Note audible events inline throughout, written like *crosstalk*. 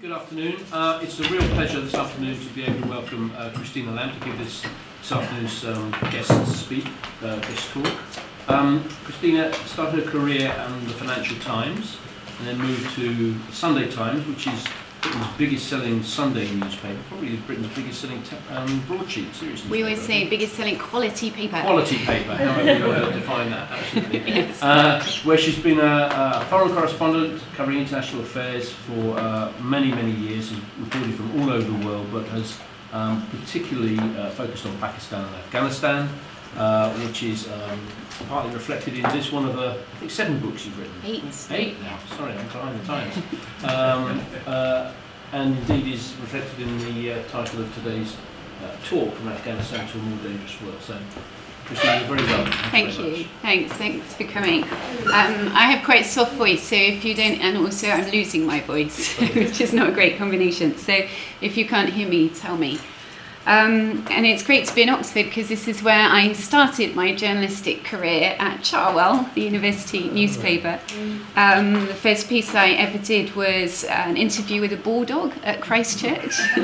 Good afternoon. Uh, it's a real pleasure this afternoon to be able to welcome uh, Christina Lamb to give this, this afternoon's um, guest speak, uh, guest talk. Um, Christina started her career on the Financial Times and then moved to Sunday Times, which is Britain's biggest selling Sunday newspaper, probably Britain's biggest selling t- um, broadsheet series. We always say biggest selling quality paper. Quality paper, however you want to define that, absolutely. *laughs* Yes. Uh, where she's been a, a foreign correspondent covering international affairs for uh, many, many years, has reported from all over the world, but has um, particularly uh, focused on Pakistan and Afghanistan, uh, which is um, partly reflected in this one of the, I think, seven books you've written. Eight. Eight now, sorry, I'm behind the times. Um, uh, and indeed is reflected in the uh, title of today's uh, talk, From Afghanistan to a More Dangerous World. So, Christine, you're very welcome. Thank very you. much. Thanks. Thanks for coming. Um, I have quite a soft voice, so if you don't, and also I'm losing my voice, *laughs* which is not a great combination. So if you can't hear me, tell me. Um, and it's great to be in Oxford because this is where I started my journalistic career at Cherwell, the university newspaper. Um, the first piece I ever did was an interview with a bulldog at Christchurch. *laughs*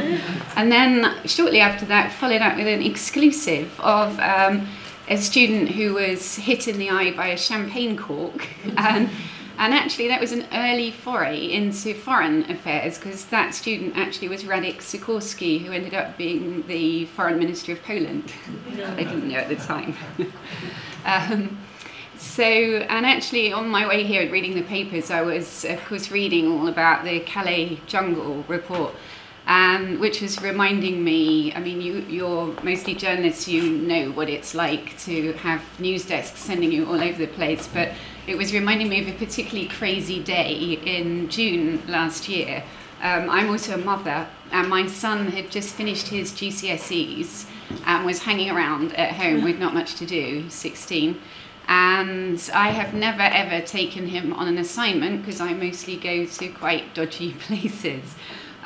and then shortly after that, followed up with an exclusive of um, a student who was hit in the eye by a champagne cork. *laughs* And, and actually, that was an early foray into foreign affairs because that student actually was Radek Sikorski, who ended up being the foreign minister of Poland. I didn't know at the time. *laughs* um, so, and actually, on my way here, reading the papers, I was, of course, reading all about the Calais jungle report, um, which was reminding me. I mean, you, you're mostly journalists, you know what it's like to have news desks sending you all over the place, but it was reminding me of a particularly crazy day in June last year. Um, I'm also a mother, and my son had just finished his GCSEs and was hanging around at home with not much to do, 16 and I have never ever taken him on an assignment because I mostly go to quite dodgy *laughs* places.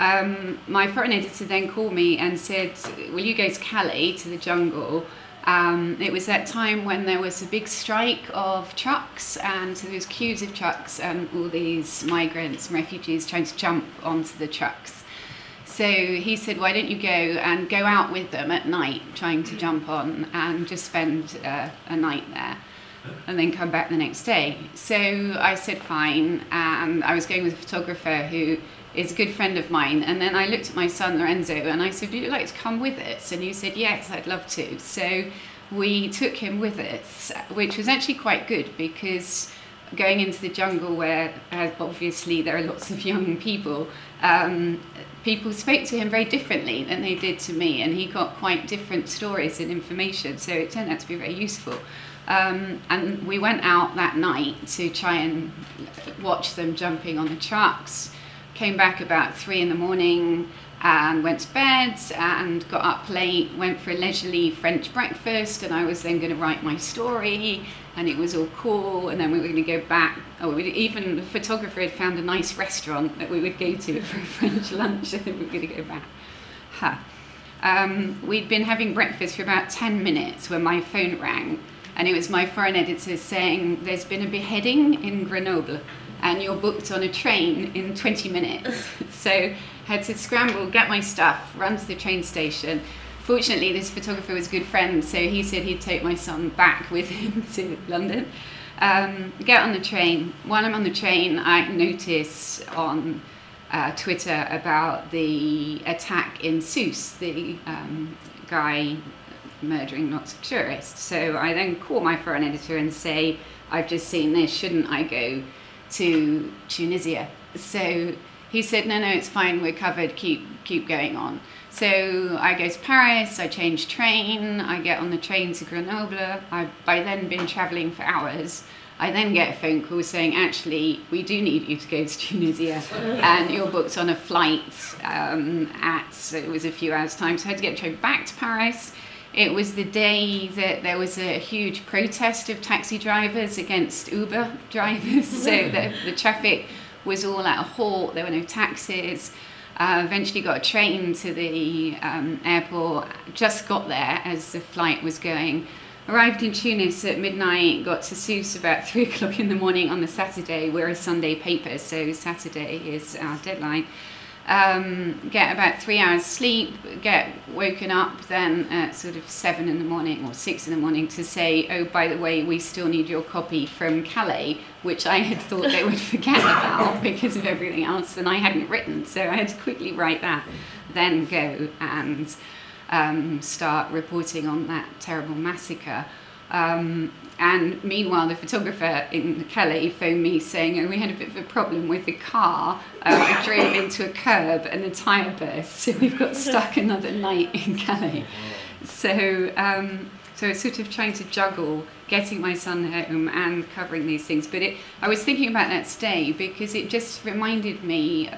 Um, my foreign editor then called me and said, Will you go to Calais to the jungle? Um, it was that time when there was a big strike of trucks, and so there was queues of trucks, and all these migrants and refugees trying to jump onto the trucks. So he said, Why don't you go and go out with them at night, trying to jump on, and just spend uh, a night there? and then come back the next day. So I said fine, and I was going with a photographer who is a good friend of mine. And then I looked at my son Lorenzo and I said, Would you like to come with us? And he said, Yes, I'd love to. So we took him with us, which was actually quite good because going into the jungle where uh, obviously there are lots of young people, um, people spoke to him very differently than they did to me, and he got quite different stories and information. So it turned out to be very useful. Um, and we went out that night to try and watch them jumping on the trucks. Came back about three in the morning and went to bed and got up late, went for a leisurely French breakfast, and I was then going to write my story, and it was all cool. And then we were going to go back. Oh, even the photographer had found a nice restaurant that we would go to *laughs* for a French lunch, and we were going to go back. Huh. Um, we'd been having breakfast for about 10 minutes when my phone rang, and it was my foreign editor saying, There's been a beheading in Grenoble, and you're booked on a train in 20 minutes. *laughs* so I had to scramble, get my stuff, run to the train station. Fortunately, this photographer was a good friend, so he said he'd take my son back with him *laughs* to London. Um, get on the train. While I'm on the train, I notice on uh, Twitter about the attack in Sousse, the um, guy murdering lots of tourists. So I then call my foreign editor and say, I've just seen this, shouldn't I go to Tunisia? So he said, no, no, it's fine, we're covered, keep, keep going on. So I go to Paris, I change train, I get on the train to Grenoble. I've by then been travelling for hours. I then get a phone call saying, actually, we do need you to go to Tunisia, and you're booked on a flight um, at, it was a few hours' time, so I had to get a train back to Paris. It was the day that there was a huge protest of taxi drivers against Uber *laughs* drivers, so the, the traffic was all at a halt, there were no taxis. Uh, eventually got a train to the um, airport, just got there as the flight was going. Arrived in Tunis at midnight, got to Sousse about *laughs* three o'clock in the morning on the Saturday. We're a Sunday paper, so Saturday is our deadline. Um, get about three hours sleep, get woken up then at sort of seven in the morning or six in the morning to say, oh, by the way, we still need your copy from Calais, which I had thought they would *laughs* forget about because of everything else and I hadn't written. So I had to quickly write that, then go and um, start reporting on that terrible massacre. Um, and meanwhile, the photographer in Calais phoned me saying, "Oh, we had a bit of a problem with the car. Uh, I drove into a curb *laughs* and the tyre burst, so we've got stuck another night in Calais." So, um, so I was sort of trying to juggle getting my son home and covering these things. But it, I was thinking about that today because it just reminded me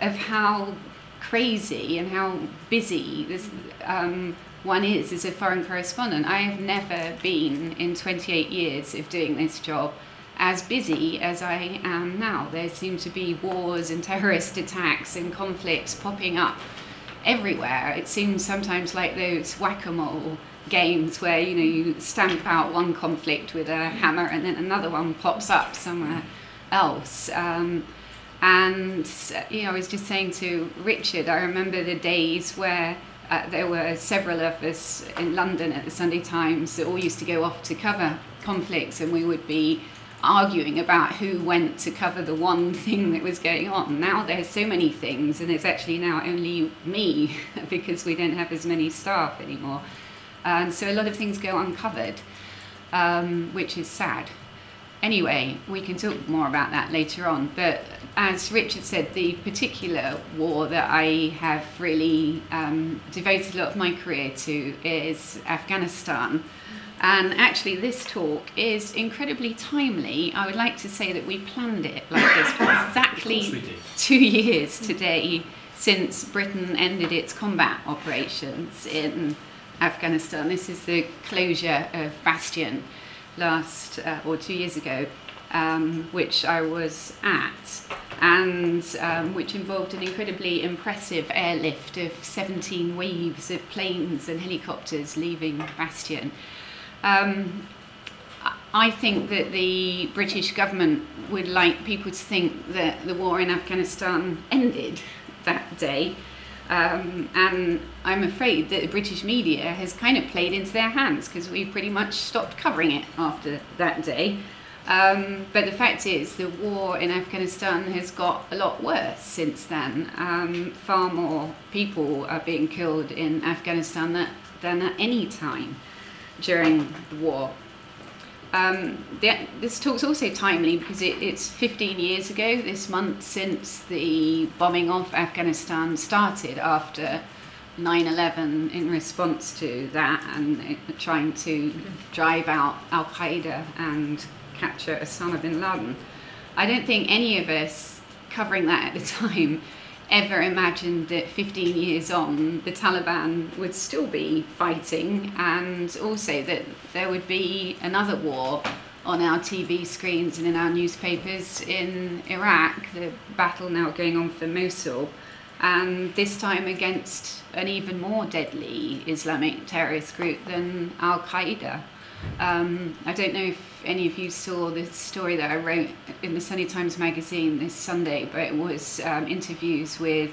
of how crazy and how busy this. Um, one is as a foreign correspondent. I have never been in 28 years of doing this job as busy as I am now. There seem to be wars and terrorist attacks and conflicts popping up everywhere. It seems sometimes like those whack-a-mole games where you know you stamp out one conflict with a hammer and then another one pops up somewhere else. Um, and you know, I was just saying to Richard, I remember the days where uh, there were several of us in London at the Sunday Times that all used to go off to cover conflicts, and we would be arguing about who went to cover the one *laughs* thing that was going on. Now there's so many things, and there's actually now only me *laughs* because we don't have as many staff anymore. And so a lot of things go uncovered, um, which is sad. Anyway, we can talk more about that later on. But as Richard said, the particular war that I have really um, devoted a lot of my career to is Afghanistan. And actually, this talk is incredibly timely. I would like to say that we planned it like this *coughs* exactly two years today since Britain ended its combat operations in Afghanistan. This is the closure of Bastion last uh, or two years ago, um, which I was at, and um, which involved an incredibly impressive airlift of 17 waves of planes and helicopters leaving Bastion. Um, I think that the British government would like people to think that the war in Afghanistan ended that day. Um, and I'm afraid that the British media has kind of played into their hands because we pretty much stopped covering it after that day. Um, but the fact is, the war in Afghanistan has got a lot worse since then. Um, far more people are being killed in Afghanistan than, than at any time during the war. Um, the, this talk's also timely because it, it's 15 years ago this month since the bombing of Afghanistan started after 9 11 in response to that and trying to drive out Al Qaeda and capture Osama bin Laden. I don't think any of us covering that at the *laughs* time ever imagined that 15 years on the Taliban would still be fighting and also that there would be another war on our TV screens and in our newspapers in Iraq, the battle now going on for Mosul, and this time against an even more deadly Islamic terrorist group than Al Qaeda. Um, I don't know if any of you saw the story that I wrote in the Sunday Times magazine this Sunday, but it was um, interviews with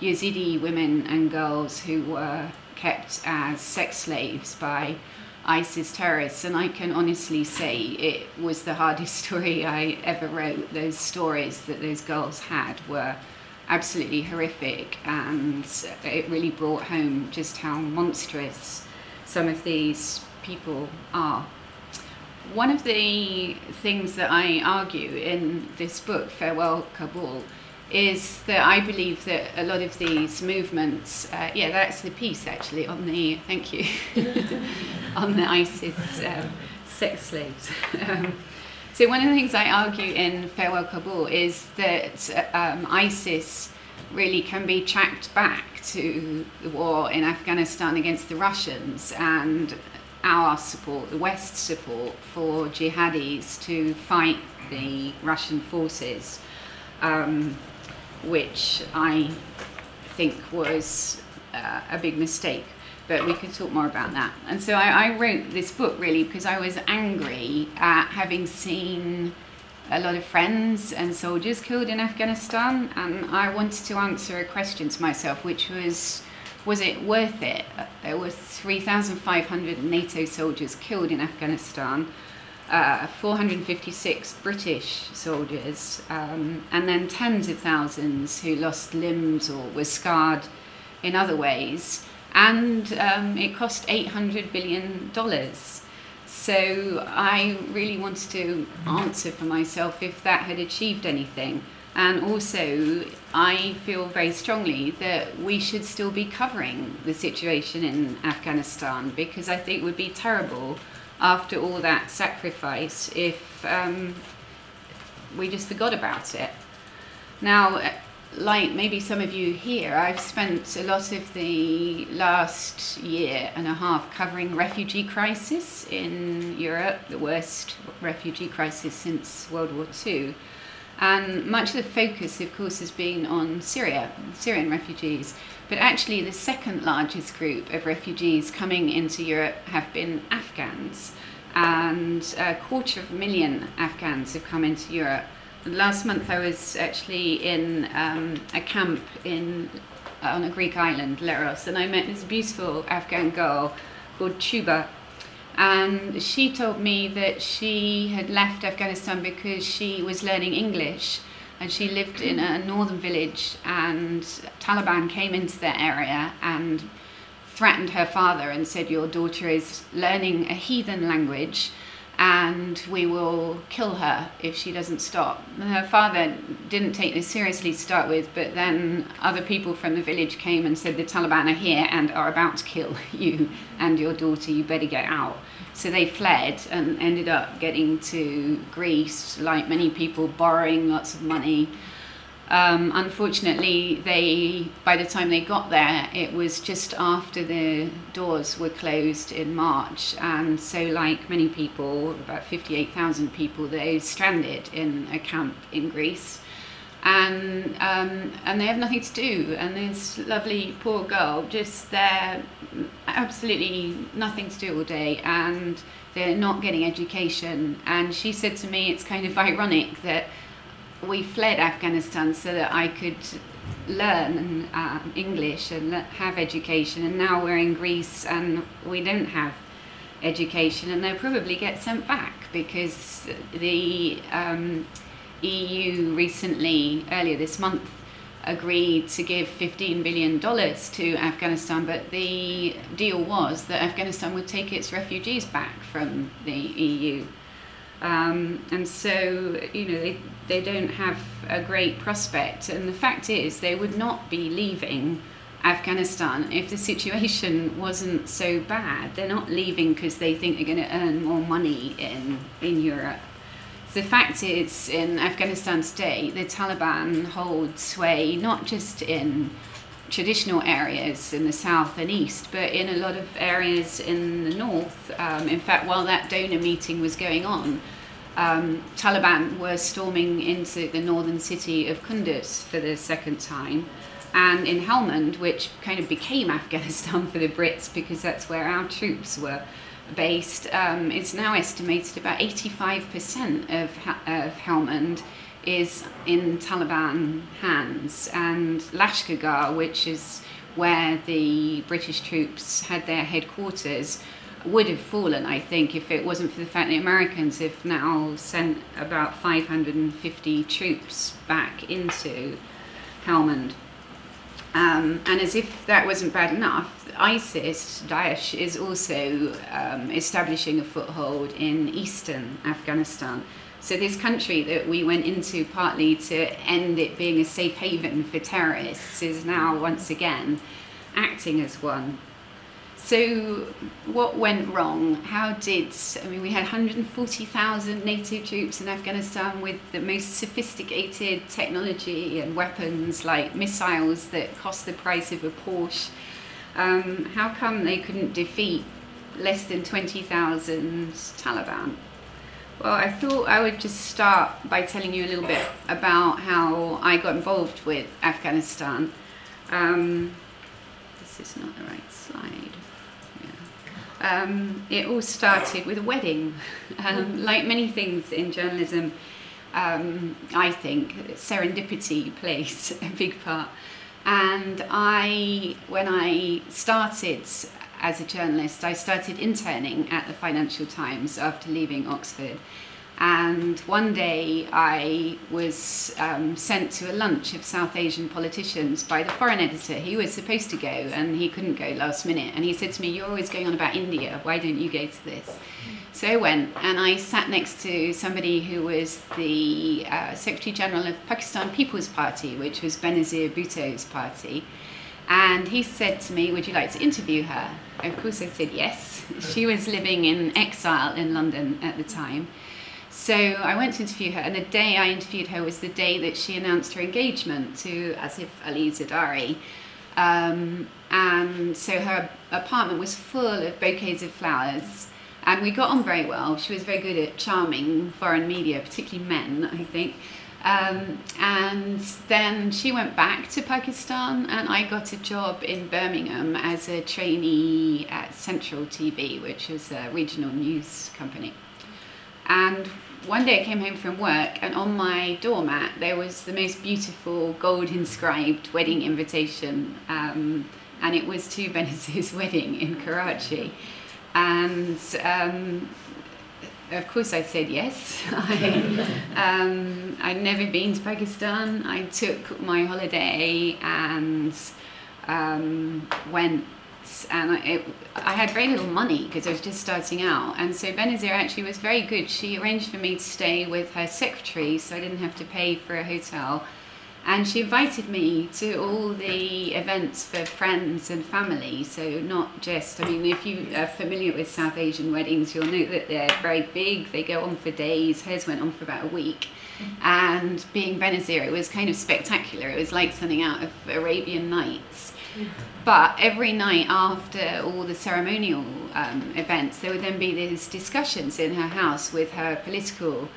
Yazidi women and girls who were kept as sex slaves by ISIS terrorists. And I can honestly say it was the hardest *laughs* story I ever wrote. Those stories that those girls had were absolutely horrific, and it really brought home just how monstrous some of these people are. One of the things that I argue in this book, Farewell Kabul, is that I believe that a lot of these movements, uh, yeah, that's the piece actually on the, thank you, *laughs* on the ISIS um, sex slaves. *laughs* Um, so one of the things I argue in Farewell Kabul is that um, ISIS really can be tracked back to the war in Afghanistan against the Russians and our support, the West's support for jihadis to fight the Russian forces, um, which I think was uh, a big mistake. But we could talk more about that. And so I, I wrote this book really because I was angry at having seen a lot of friends and soldiers killed in Afghanistan, and I wanted to answer a question to myself, which was was it worth it? There were 3,500 NATO soldiers killed in Afghanistan, uh, 456 British soldiers, um, and then tens of thousands who lost limbs or were scarred in other ways. And um, it cost $800 billion. So I really wanted to answer for myself if that had achieved anything. And also, I feel very strongly that we should still be covering the situation in Afghanistan because I think it would be terrible after all that sacrifice if um, we just forgot about it. Now, like maybe some of you here, I've spent a lot of the last year and a half covering refugee crisis in Europe, the worst refugee crisis since World War II. And much of the focus, of course, has been on Syria, Syrian refugees. But actually, the second largest group of refugees coming into Europe have been Afghans. And a quarter of a million Afghans have come into Europe. Last month, I was actually in um, a camp in on a Greek island, Leros, and I met this beautiful Afghan girl called Chuba, and she told me that she had left Afghanistan because she was learning English. And she lived in a northern village and Taliban came into their area and threatened her father and said your daughter is learning a heathen language and we will kill her if she doesn't stop. Her father didn't take this seriously to start with, but then other people from the village came and said the Taliban are here and are about to kill *laughs* you and your daughter, you better get out. So they fled and ended up getting to Greece, like many people, borrowing lots of money um, unfortunately, they by the time they got there, it was just after the doors were closed in March, and so like many people, about fifty-eight thousand people, they stranded in a camp in Greece, and um, and they have nothing to do, and this lovely poor girl just there, absolutely nothing to do all day, and they're not getting education, and she said to me, it's kind of ironic that we fled Afghanistan so that I could learn uh, English and have education, and now we're in Greece and we don't have education, and they'll probably get sent back because the um, EU recently, earlier this month, agreed to give $15 billion to Afghanistan, but the deal was that Afghanistan would take its refugees back from the EU. Um, and so, you know, they, they don't have a great prospect. And the fact is, they would not be leaving Afghanistan if the situation wasn't so bad. They're not leaving because they think they're going to earn more money in, in Europe. The fact is, in Afghanistan today, the Taliban hold sway not just in traditional areas in the south and east, but in a lot of areas in the north. Um, in fact, while that donor meeting was going on, um, Taliban were storming into the northern city of Kunduz for the second time. And in Helmand, which kind of became *laughs* Afghanistan for the Brits because that's where our troops were based, um, it's now estimated about 85% of, of Helmand is in Taliban hands, and Lashkargah, which is where the British troops had their headquarters, would have fallen, I think, if it wasn't for the fact that the Americans have now sent about 550 troops back into Helmand. Um, and as if that wasn't bad enough, ISIS, Daesh, is also um, establishing a foothold in eastern Afghanistan. So this country that we went into partly to end it being a safe haven for terrorists is now once again acting as one. So what went wrong? How did I mean we had 140,000 NATO troops in Afghanistan with the most sophisticated technology and weapons like missiles that cost the price of a Porsche. Um, how come they couldn't defeat less than 20,000 Taliban? Well, I thought I would just start by telling you a little bit about how I got involved with Afghanistan. Um, this is not the right slide. Yeah. Um, it all started with a wedding. *laughs* Um, like many things in journalism, um, I think serendipity plays *laughs* a big part. And I, when I started as a journalist, I started interning at the Financial Times after leaving Oxford. And one day I was um, sent to a lunch of South Asian politicians by the foreign editor. He was supposed to go and he couldn't go last minute. And he said to me, You're always going on about India. Why don't you go to this? So I went and I sat next to somebody who was the uh, Secretary General of Pakistan People's Party, which was Benazir Bhutto's party. And he said to me, Would you like to interview her? Of course, I said yes. She was living in exile in London at the time. So I went to interview her, and the day I interviewed her was the day that she announced her engagement to Asif Ali Zardari. Um, and so her apartment was full of bouquets of flowers, and we got on very well. She was very good at charming foreign media, particularly men, I think. Um, and then she went back to Pakistan, and I got a job in Birmingham as a trainee at Central TV, which is a regional news company. And one day I came home from work, and on my doormat there was the most beautiful gold inscribed wedding invitation, um, and it was to *laughs* Benazir's wedding in Karachi. And um, of course, I said yes. *laughs* I, um, I'd never been to Pakistan. I took my holiday and um, went, and I, it, I had very little money because I was just starting out. And so Benazir actually was very good. She arranged for me to stay with her secretary, so I didn't have to pay for a hotel. And she invited me to all the events for friends and family. So, not just, I mean, if you are familiar with South Asian weddings, you'll know that they're very big, they go on for days. Hers went on for about a week. And being Benazir, it was kind of spectacular. It was like something out of Arabian Nights. But every night after all the ceremonial um, events, there would then be these discussions in her house with her political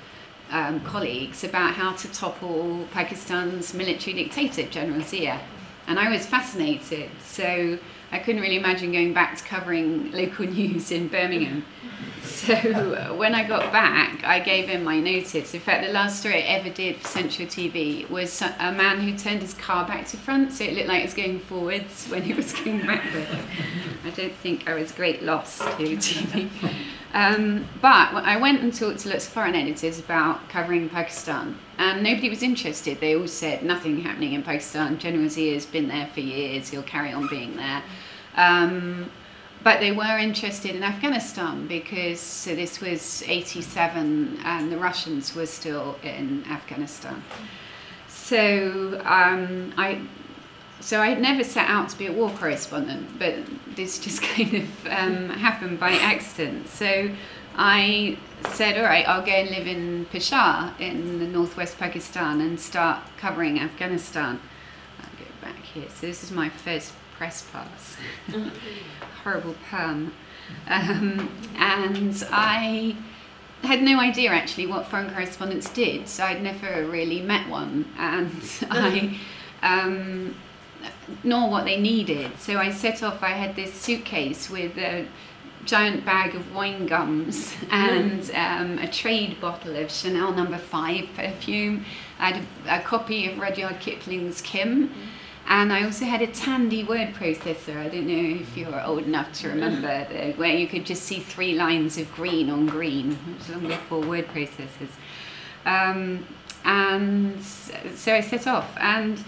um, colleagues about how to topple Pakistan's military dictator, General Zia. And I was fascinated, so I couldn't really imagine going back to covering *laughs* local news in Birmingham. So *laughs* when I got back, I gave him my notice. In fact, the last story I ever did for Central TV was a man who turned his car back to front, so it looked like it was going forwards *laughs* when it was going backwards. I don't think I was a great loss to TV. Um, but I went and talked to lots of foreign editors about covering Pakistan, and nobody was interested. They all said nothing happening in Pakistan. General Zia has been there for years. He'll carry on being there. Um, but they were interested in Afghanistan because so this was 87 and the Russians were still in Afghanistan. So um, I so I had never set out to be a war correspondent, but this just *laughs* kind of um, happened by accident. So I said, all right, I'll go and live in Peshawar in the northwest Pakistan and start covering Afghanistan. I'll go back here. So this is my first press pass. *laughs* Horrible perm. Um, and I had no idea actually what foreign correspondents did, so I'd never really met one. And *laughs* I. Um, nor what they needed. So I set off, I had this suitcase with a giant bag of wine gums *laughs* and um, a trade bottle of Chanel number no. 5 perfume. I had a, a, copy of Rudyard Kipling's Kim. And I also had a Tandy word processor. I don't know if you're old enough to remember *laughs* the, where you could just see three lines of green on green, which was long before word processors. Um, and so I set off. And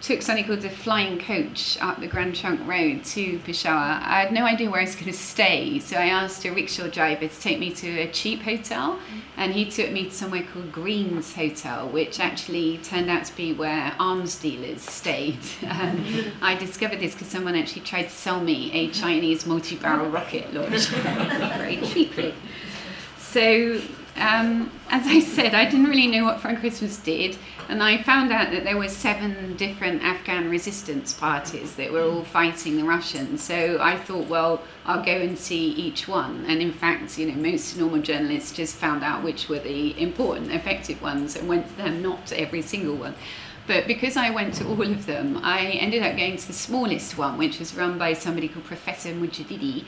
took something called the flying coach up the Grand Trunk Road to Peshawar. I had no idea where I was going to stay, so I asked a rickshaw driver to take me to a cheap hotel, mm-hmm. and he took me to somewhere called Green's Hotel, which actually turned out to be where arms dealers stayed. *laughs* And mm-hmm. I discovered this because someone actually tried to sell me a mm-hmm. Chinese multi-barrel rocket launcher *laughs* very cheaply. So um, as I said, I didn't really know what Foreign Christmas did, and I found out that there were seven different Afghan resistance parties that were all fighting the Russians. So I thought, well, I'll go and see each one. And in fact, you know, most normal journalists just found out which were the important, effective ones and went to them, not every single one. But because I went to all of them, I ended up going to the smallest one, which was run by somebody called Professor Mujadidi.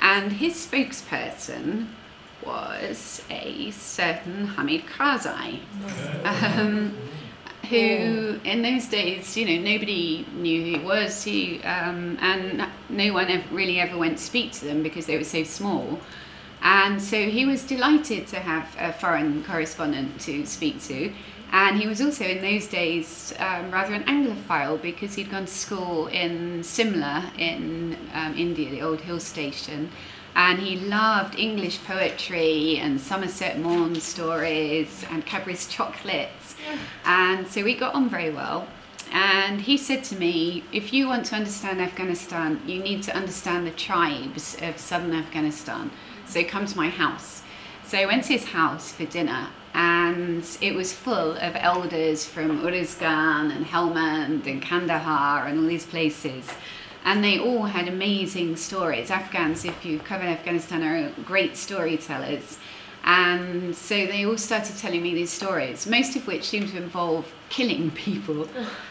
And his spokesperson was a certain Hamid Karzai, um, who in those days, you know, nobody knew who he was, he, um, and no one ever, really ever went to speak to them because they were so small. And so he was delighted to have a foreign correspondent to speak to. And he was also in those days um, rather an Anglophile because he'd gone to school in Simla in um, India, the old hill station. And he loved English poetry and Somerset Maugham stories and Cadbury's chocolates. And so we got on very well. And he said to me, if you want to understand Afghanistan, you need to understand the tribes of southern Afghanistan. So come to my house. So I went to his house for dinner, and it was full of elders from Uruzgan and Helmand and Kandahar and all these places. And they all had amazing stories. Afghans, if you've covered Afghanistan, are great storytellers. And so they all started telling me these stories, most of which seemed to involve killing *laughs* people,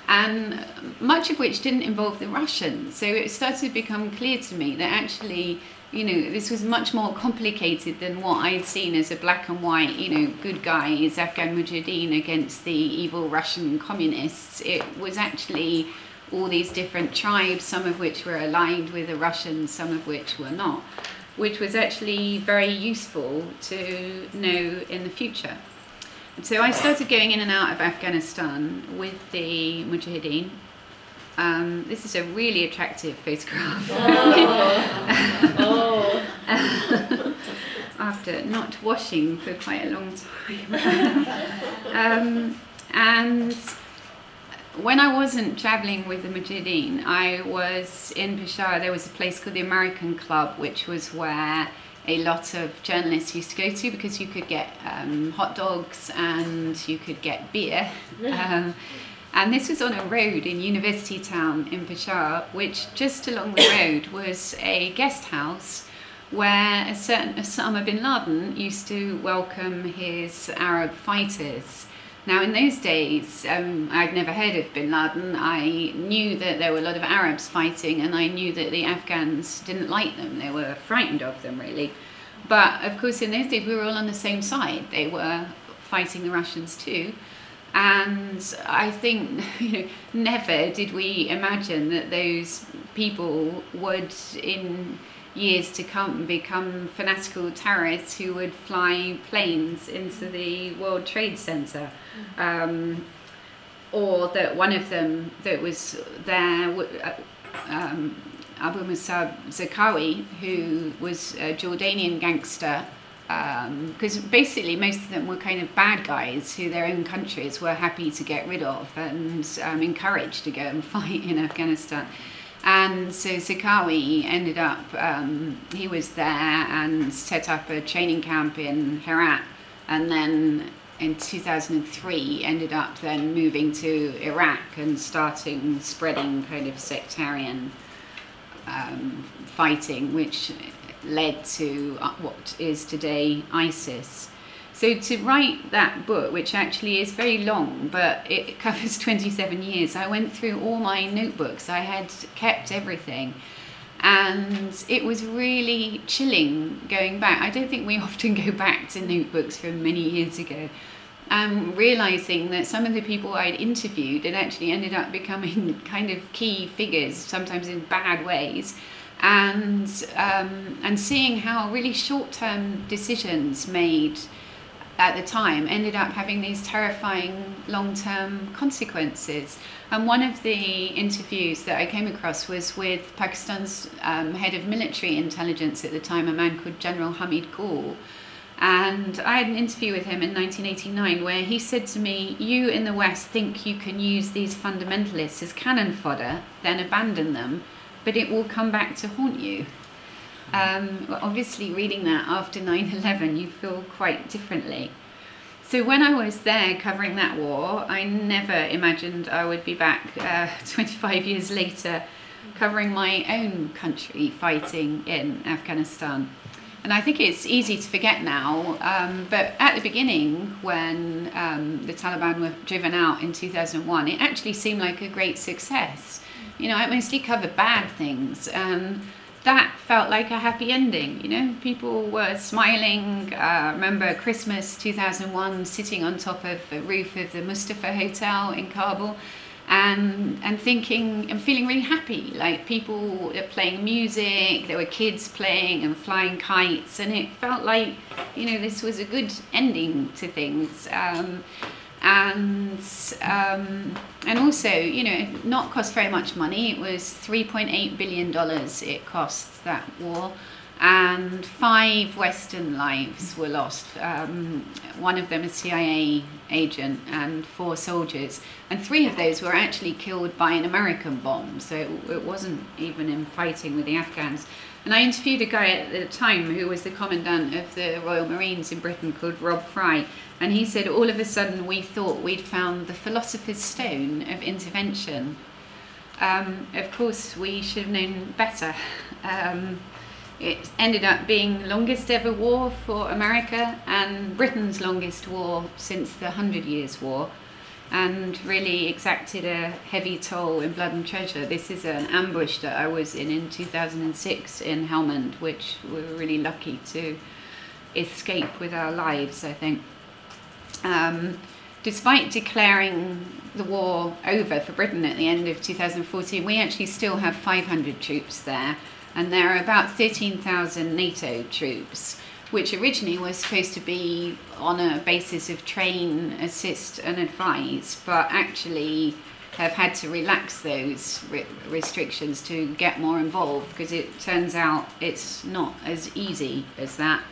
and much of which didn't involve the Russians. So it started to become clear to me that actually you know, this was much more complicated than what I'd seen as a black and white, you know, good guy is Afghan Mujahideen against the evil Russian communists. It was actually all these different tribes, some of which were aligned with the Russians, some of which were not, which was actually very useful to know in the future. And so I started going in and out of Afghanistan with the Mujahideen um, this is a really attractive photograph. Oh. oh. *laughs* After not washing for quite a long time. *laughs* um, and when I wasn't traveling with the Mujahideen, I was in Peshawar. There was a place called the American Club, which was where a lot of journalists used to go to because you could get um, hot dogs and you could get beer. *laughs* Um, and this was on a road in University Town in Peshawar, which just along the road was a guest house where a certain Osama bin Laden used to welcome his Arab fighters. Now, in those days, um, I'd never heard of bin Laden. I knew that there were a lot of Arabs fighting, and I knew that the Afghans didn't like them. They were frightened of them, really. But of course, in those days, we were all on the same side. They were fighting the Russians too. And I think *laughs* you know, never did we imagine that those people would, in years to come, become fanatical terrorists who would fly planes into the World Trade Center. Um, or that one of them that was there, uh, um, Abu Musab Zarqawi, who was a Jordanian gangster because um, basically most of them were kind of bad guys who their own countries were happy to get rid of and um, encouraged to go and *laughs* fight in Afghanistan. And so Zarqawi ended up, um, he was there and set up a training camp in Herat and then in 2003 ended up then moving to Iraq and starting spreading kind of sectarian um, fighting, which led to uh, what is today ISIS. So to write that book, which actually is very long, but it *laughs* covers 27 years, I went through all my notebooks. I had kept everything. And it was really chilling going back. I don't think we *laughs* often go back to notebooks from many years ago. Um, realizing that some of the people I'd interviewed had actually ended up becoming *laughs* kind of key figures, sometimes in bad ways and um, and seeing how really short-term decisions made at the time ended up having these terrifying long-term consequences. And one of the interviews that I came across was with Pakistan's um, head of military intelligence at the time, a man called General Hamid Gul. And I had an interview with him in 1989 where he said to me, You in the West think you can use these fundamentalists as cannon fodder, then abandon them but it will come back to haunt you. Um, obviously, reading that after 9 11, you feel quite differently. So, when I was there covering that war, I never imagined I would be back uh, *laughs* 25 years later covering my own country fighting in Afghanistan. And I think it's easy to forget now, um, but at the beginning, when um, the Taliban were driven out in 2001, it actually seemed like a great success you know, I mostly covered bad things. And that felt like a happy ending. You know, people were smiling. Uh, I remember Christmas 2001, sitting on top of the roof of the Mustafa Hotel in Kabul, and and thinking and feeling really happy. Like people were playing music, there were kids playing and flying kites, and it felt like you know this was a good ending to things. Um, and um, and also you know not cost very much money. It was 3.8 billion dollars it cost that war. And five western lives were lost. Um, one of them a cia agent and four soldiers. And three of those were actually killed by an american bomb. So it, it wasn't even in fighting with the afghans and I interviewed a guy at the time who was the commandant of the Royal Marines in Britain called Rob Fry. And he said, all of a sudden, we thought we'd found the philosopher's stone of intervention. Um, of course, we should have known better. *laughs* Um, it ended up being the longest ever war for America and Britain's longest war since the Hundred Years' War and really exacted a heavy toll in blood and treasure. This is an ambush that I was in in 2006 in Helmand, which we were really lucky to escape with our lives, I think. Um, despite declaring the war over for Britain at the end of 2014, we actually still have 500 troops there, and there are about 13,000 NATO troops which originally was supposed to be on a basis of train, assist, and advise, but actually have had to relax those re- restrictions to get more involved because it turns out it's not as easy as that.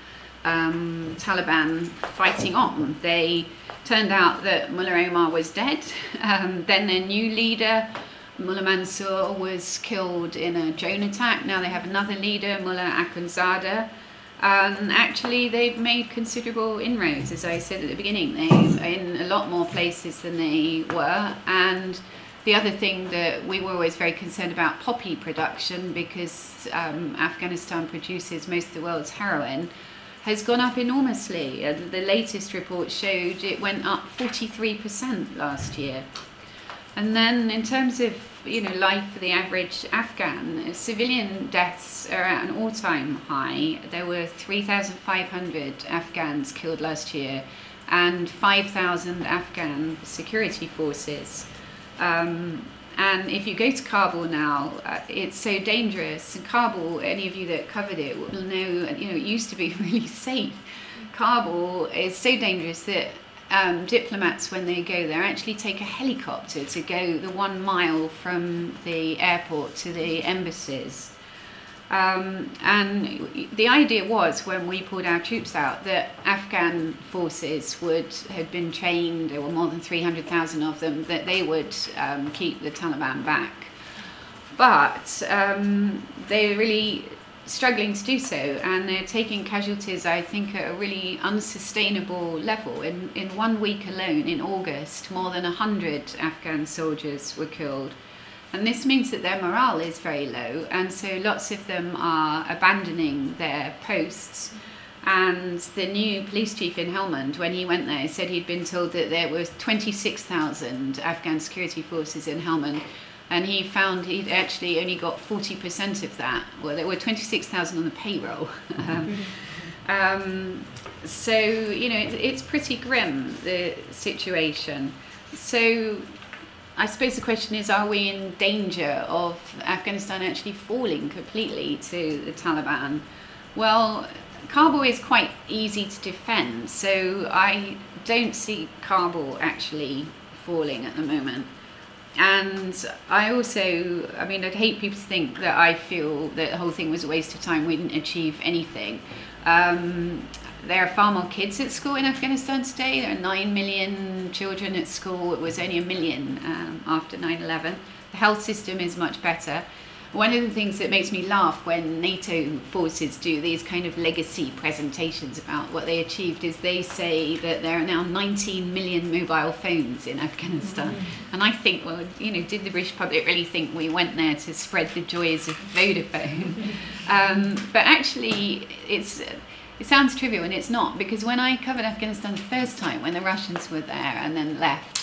Um, Taliban fighting on. They turned out that Mullah Omar was dead. *laughs* Um, then their new leader, Mullah Mansour, was killed in a drone attack. Now they have another leader, Mullah Akhundzada. Um, actually, they've made considerable inroads, as I said at the beginning. They are in a lot more places than they were, and the other thing that we were always very concerned about poppy production because um, Afghanistan produces most of the world's heroin has gone up enormously. The latest report showed it went up 43% last year. And then, in terms of you know life for the average Afghan, civilian deaths are at an all-time high. There were 3,500 Afghans killed last year, and 5,000 Afghan security forces. Um, and if you go to Kabul now, uh, it's so dangerous. In Kabul, any of you that covered it will know, you know, it used to be *laughs* really safe. Kabul is so dangerous that um, diplomats, when they go there, actually take a helicopter to go the one mile from the airport to the embassies. Um, and the idea was when we pulled our troops out that Afghan forces would had been trained. There were more than three hundred thousand of them. That they would um, keep the Taliban back, but um, they really struggling to do so, and they're taking casualties, I think, at a really unsustainable level. In, in one week alone, in August, more than 100 Afghan soldiers were killed. And this means that their morale is very low, and so lots of them are abandoning their posts. And the new police chief in Helmand, when he went there, said he'd been told that there were 26,000 Afghan security forces in Helmand, and he found he'd actually only got 40% of that. Well, there were 26,000 on the payroll. *laughs* um, um, so, you know, it, it's pretty grim, the situation. So, I suppose the question is are we in danger of Afghanistan actually falling completely to the Taliban? Well, Kabul is quite easy to defend, so I don't see Kabul actually falling at the moment and I also, I mean, I'd hate people to think that I feel that the whole thing was a waste of time. We didn't achieve anything. Um, there are far more kids at school in Afghanistan today. There are 9 million children at school. It was only a million um, after 9 11. The health system is much better one of the things that makes me laugh when NATO forces do these kind of legacy presentations about what they achieved is they say that there are now 19 million mobile phones in Afghanistan. Mm-hmm. And I think, well, you know, did the British public really think we went there to spread the joys of Vodafone? *laughs* um, but actually, it's. It sounds trivial, and it's not, because when I covered Afghanistan the first time, when the Russians were there and then left,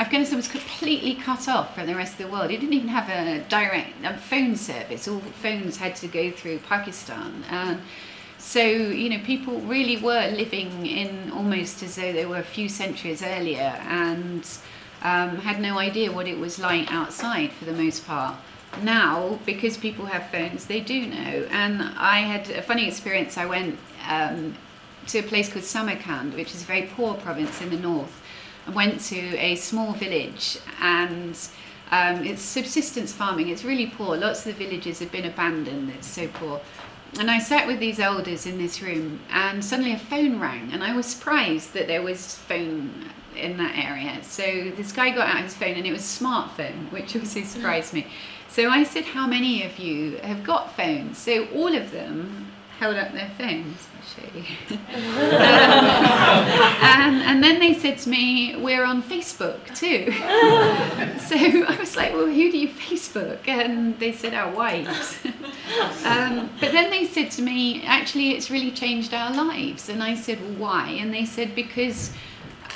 Afghanistan was completely cut off from the rest of the world. It didn't even have a direct a phone service. All phones had to go through Pakistan. And so, you know, people really were living in almost as though they were a few centuries earlier and um, had no idea what it was like outside for the most part. Now, because people have phones, they do know. And I had a funny experience. I went um, to a place called Samarkand, which is a very poor province in the north. Went to a small village and um, it's subsistence farming. It's really poor. Lots of the villages have been abandoned. It's so poor. And I sat with these elders in this room, and suddenly a phone rang, and I was surprised that there was phone in that area. So this guy got out his phone, and it was smartphone, which also surprised me. So I said, How many of you have got phones? So all of them held up their phones. I'll *laughs* and, and then they said to me, We're on Facebook too. *laughs* so I was like, Well, who do you Facebook? And they said, Our wives. *laughs* um, but then they said to me, Actually, it's really changed our lives. And I said, Well, why? And they said, Because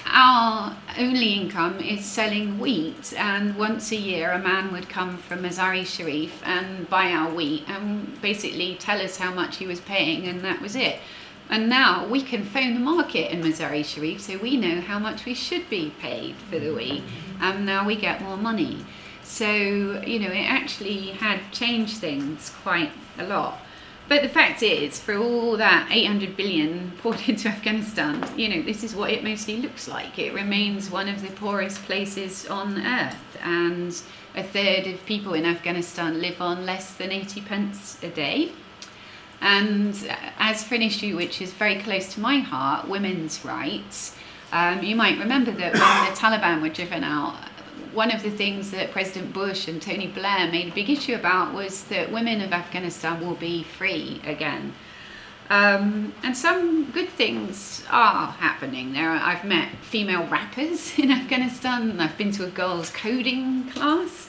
our only income is selling wheat, and once a year, a man would come from Mazari Sharif and buy our wheat and basically tell us how much he was paying, and that was it. And now we can phone the market in Mazari Sharif, so we know how much we should be paid for the wheat, and now we get more money. So, you know, it actually had changed things quite a lot. But the fact is, for all that 800 billion *laughs* poured into Afghanistan, you know, this is what it mostly looks like. It remains one of the poorest places on earth, and a third of people in Afghanistan live on less than 80 pence a day. And as for an issue which is very close to my heart, women's rights, um, you might remember that when the Taliban were driven out, one of the things that President Bush and Tony Blair made a big issue about was that women of Afghanistan will be free again. Um, and some good things are happening. There, I've met female rappers in Afghanistan. I've been to a girls' coding class.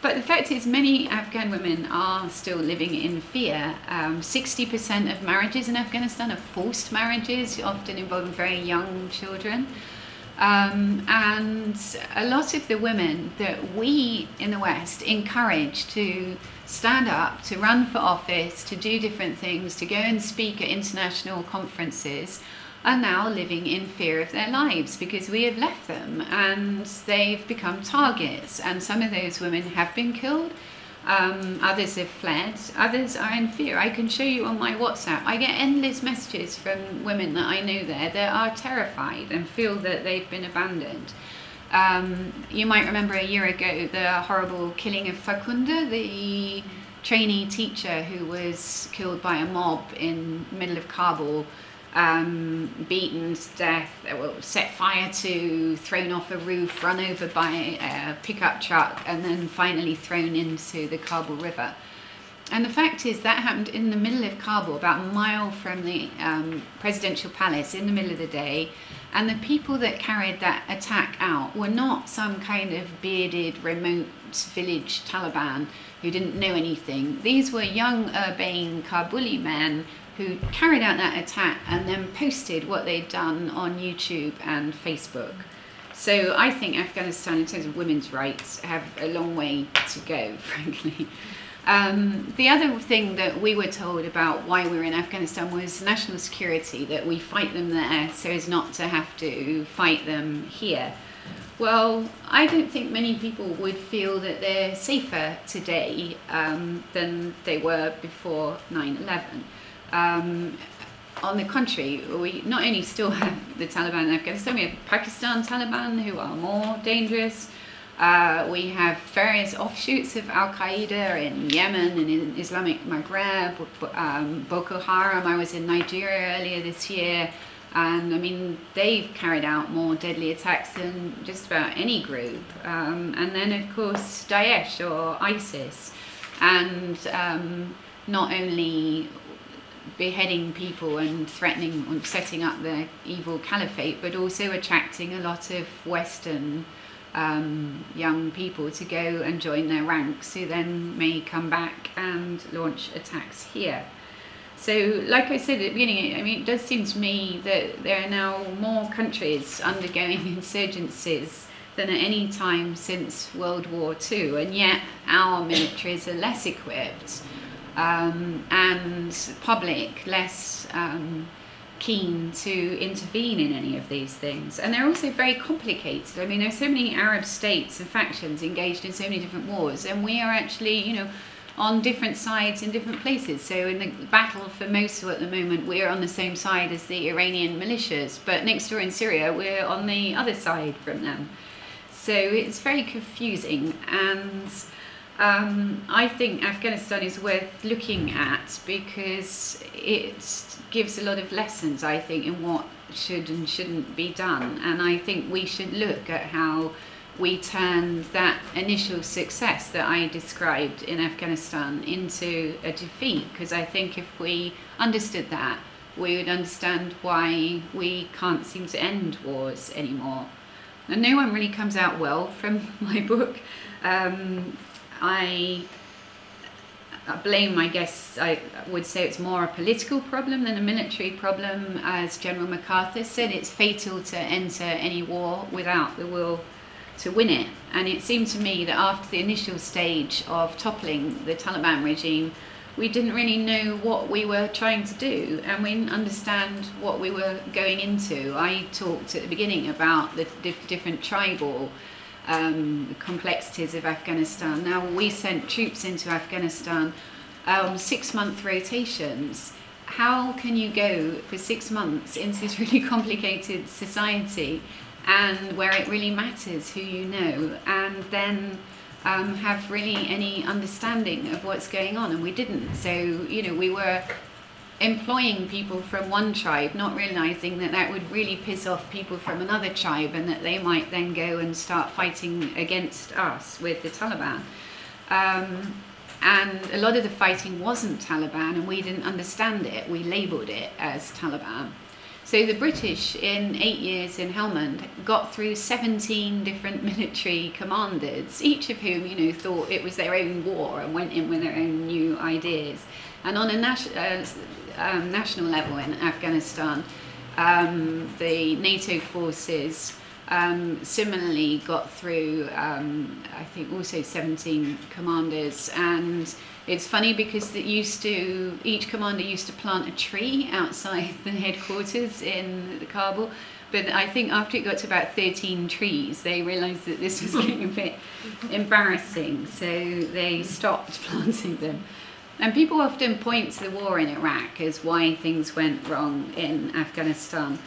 But the fact is, many Afghan women are still living in fear. Um, 60% of marriages in Afghanistan are forced marriages, often involving very young children. Um, and a lot of the women that we in the West encourage to stand up, to run for office, to do different things, to go and speak at international conferences, are now living in fear of their lives because we have left them and they've become targets. And some of those women have been killed, um, others have fled, others are in fear. I can show you on my WhatsApp. I get endless messages from women that I know there that are terrified and feel that they've been abandoned. Um, you might remember a year ago the horrible killing of Farkhunda, the trainee teacher who was killed by a mob in middle of Kabul um, beaten to death, well, set fire to, thrown off a roof, run over by a pickup truck, and then finally thrown into the Kabul River. And the fact is, that happened in the middle of Kabul, about a mile from the um, presidential palace, in the middle of the day. And the people that carried that attack out were not some kind of bearded, remote village Taliban who didn't know anything. These were young, urbane Kabuli men who carried out that attack and then posted what they'd done on YouTube and Facebook. So I think Afghanistan, in terms of women's rights, have a long way to go, *laughs* frankly. Um, the other thing that we were told about why we were in Afghanistan was national security, that we fight them there so as not to have to fight them here. Well, I don't think many people would feel that they're safer today um, than they were before 9 11. Um, on the contrary, we not only still have the Taliban in Afghanistan, we have Pakistan Taliban who are more dangerous. Uh, we have various offshoots of Al Qaeda in Yemen and in Islamic Maghreb, um, Boko Haram. I was in Nigeria earlier this year, and I mean, they've carried out more deadly attacks than just about any group. Um, and then, of course, Daesh or ISIS. And um, not only beheading people and threatening and setting up the evil caliphate, but also attracting a lot of Western um, young people to go and join their ranks who then may come back and launch attacks here. So, like I said at the beginning, I mean, it does seem to me that there are now more countries undergoing *laughs* insurgencies than at any time since World War II, and yet our militaries are less equipped um, and public less um, keen to intervene in any of these things. And they're also very complicated. I mean, there are so many Arab states and factions engaged in so many different wars, and we are actually, you know, on different sides in different places. So in the battle for Mosul at the moment, we're on the same side as the Iranian militias, but next door in Syria, we're on the other side from them. So it's very confusing, and um, I think Afghanistan is worth looking at because it gives a lot of lessons, I think, in what should and shouldn't be done. And I think we should look at how we turned that initial success that I described in Afghanistan into a defeat. Because I think if we understood that, we would understand why we can't seem to end wars anymore. And no one really comes out well from *laughs* my book. Um, I blame, I guess, I would say it's more a political problem than a military problem. As General MacArthur said, it's fatal to enter any war without the will to win it. And it seemed to me that after the initial stage of toppling the Taliban regime, we didn't really know what we were trying to do and we didn't understand what we were going into. I talked at the beginning about the different tribal um, complexities of Afghanistan. Now, we sent troops into Afghanistan um, six month rotations. How can you go for six months into this *laughs* really complicated society and where it really matters who you know and then um, have really any understanding of what's going on? And we didn't. So, you know, we were employing people from one tribe, not realizing that that would really piss off people from another tribe and that they might then go and start fighting against us with the Taliban. Um, and a lot of the fighting wasn't Taliban, and we didn't understand it. We labeled it as Taliban. So the British, in eight years in Helmand, got through 17 different *laughs* military commanders, each of whom, you know, thought it was their own war and went in with their own new ideas. And on a uh, um, national level in Afghanistan, um, the NATO forces um, similarly got through, um, I think, also 17 commanders. And it's funny because it used to, each commander used to plant a tree outside *laughs* the headquarters in Kabul. But I think after it got to about 13 trees, they realized that this was getting a bit *laughs* embarrassing. So they stopped *laughs* planting them. And people often point to the war in Iraq as why things went wrong in Afghanistan.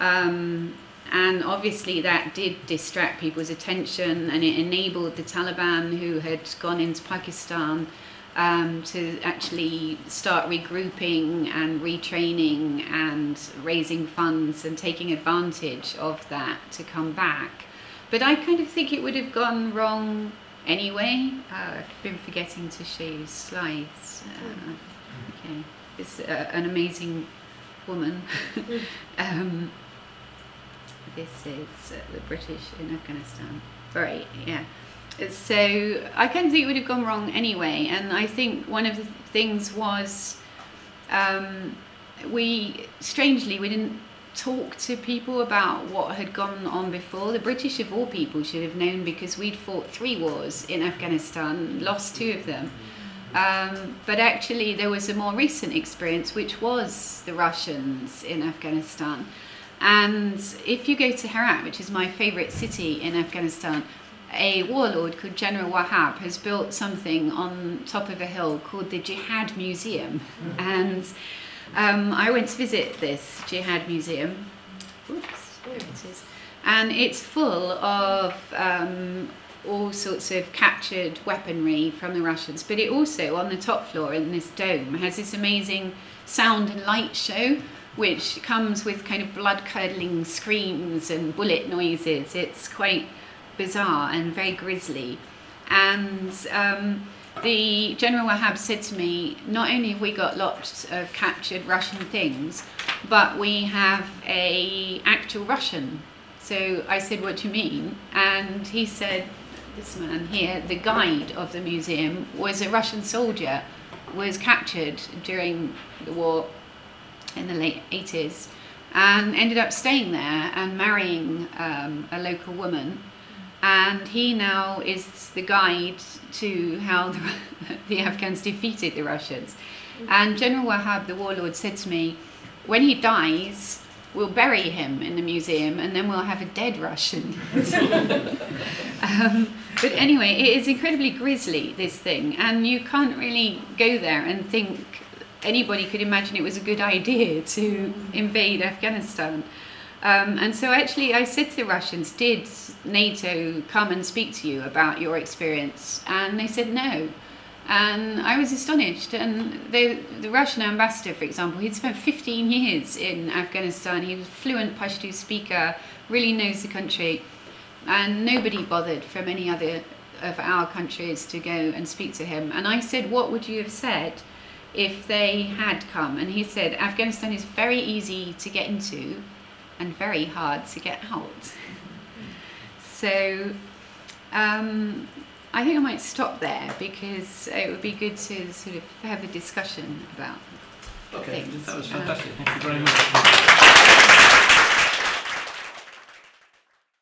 Um, and obviously, that did distract people's attention and it enabled the Taliban, who had gone into Pakistan, um, to actually start regrouping and retraining and raising funds and taking advantage of that to come back. But I kind of think it would have gone wrong anyway. Uh, I've been forgetting to show you slides. Uh, okay, it's uh, an amazing woman. *laughs* um, this is uh, the British in Afghanistan. Right, yeah. So I kind of think it would have gone wrong anyway, and I think one of the things was um, we strangely we didn't talk to people about what had gone on before. The British, of all people, should have known because we'd fought three wars in Afghanistan, lost two of them. Um, but actually, there was a more recent experience, which was the Russians in Afghanistan. And if you go to Herat, which is my favorite city in Afghanistan, a warlord called General Wahab has built something on top of a hill called the Jihad Museum. And um, I went to visit this jihad museum. Oops, there it is. And it's full of um, all sorts of captured weaponry from the Russians. But it also, on the top floor in this dome, has this amazing sound and light show, which comes with kind of blood curdling screams and bullet noises. It's quite bizarre and very grisly. And um, the General Wahab said to me, not only have we got lots of captured Russian things, but we have a actual Russian. So I said, what do you mean? And he said, this man here, the guide of the museum, was a Russian soldier, was captured during the war in the late 80s, and ended up staying there and marrying um, a local woman and he now is the guide to how the, *laughs* the Afghans defeated the Russians. And General Wahab, the warlord, said to me, when he dies, we'll bury him in the museum and then we'll have a dead Russian. *laughs* um, but anyway, it is incredibly grisly, this thing, and you can't really go there and think anybody could imagine it was a good idea to invade Afghanistan. Um, and so actually, I said to the Russians, did NATO come and speak to you about your experience? And they said no. And I was astonished. And the Russian ambassador, for example, he'd spent 15 years in Afghanistan. He was a fluent Pashto speaker, really knows the country. And nobody bothered from any other of our countries to go and speak to him. And I said, What would you have said if they had come? And he said, Afghanistan is very easy to get into and very hard to get out. So um, I think I might stop there because it would be good to sort of have a discussion about Okay, things. that was Uh, fantastic. Thank you very much.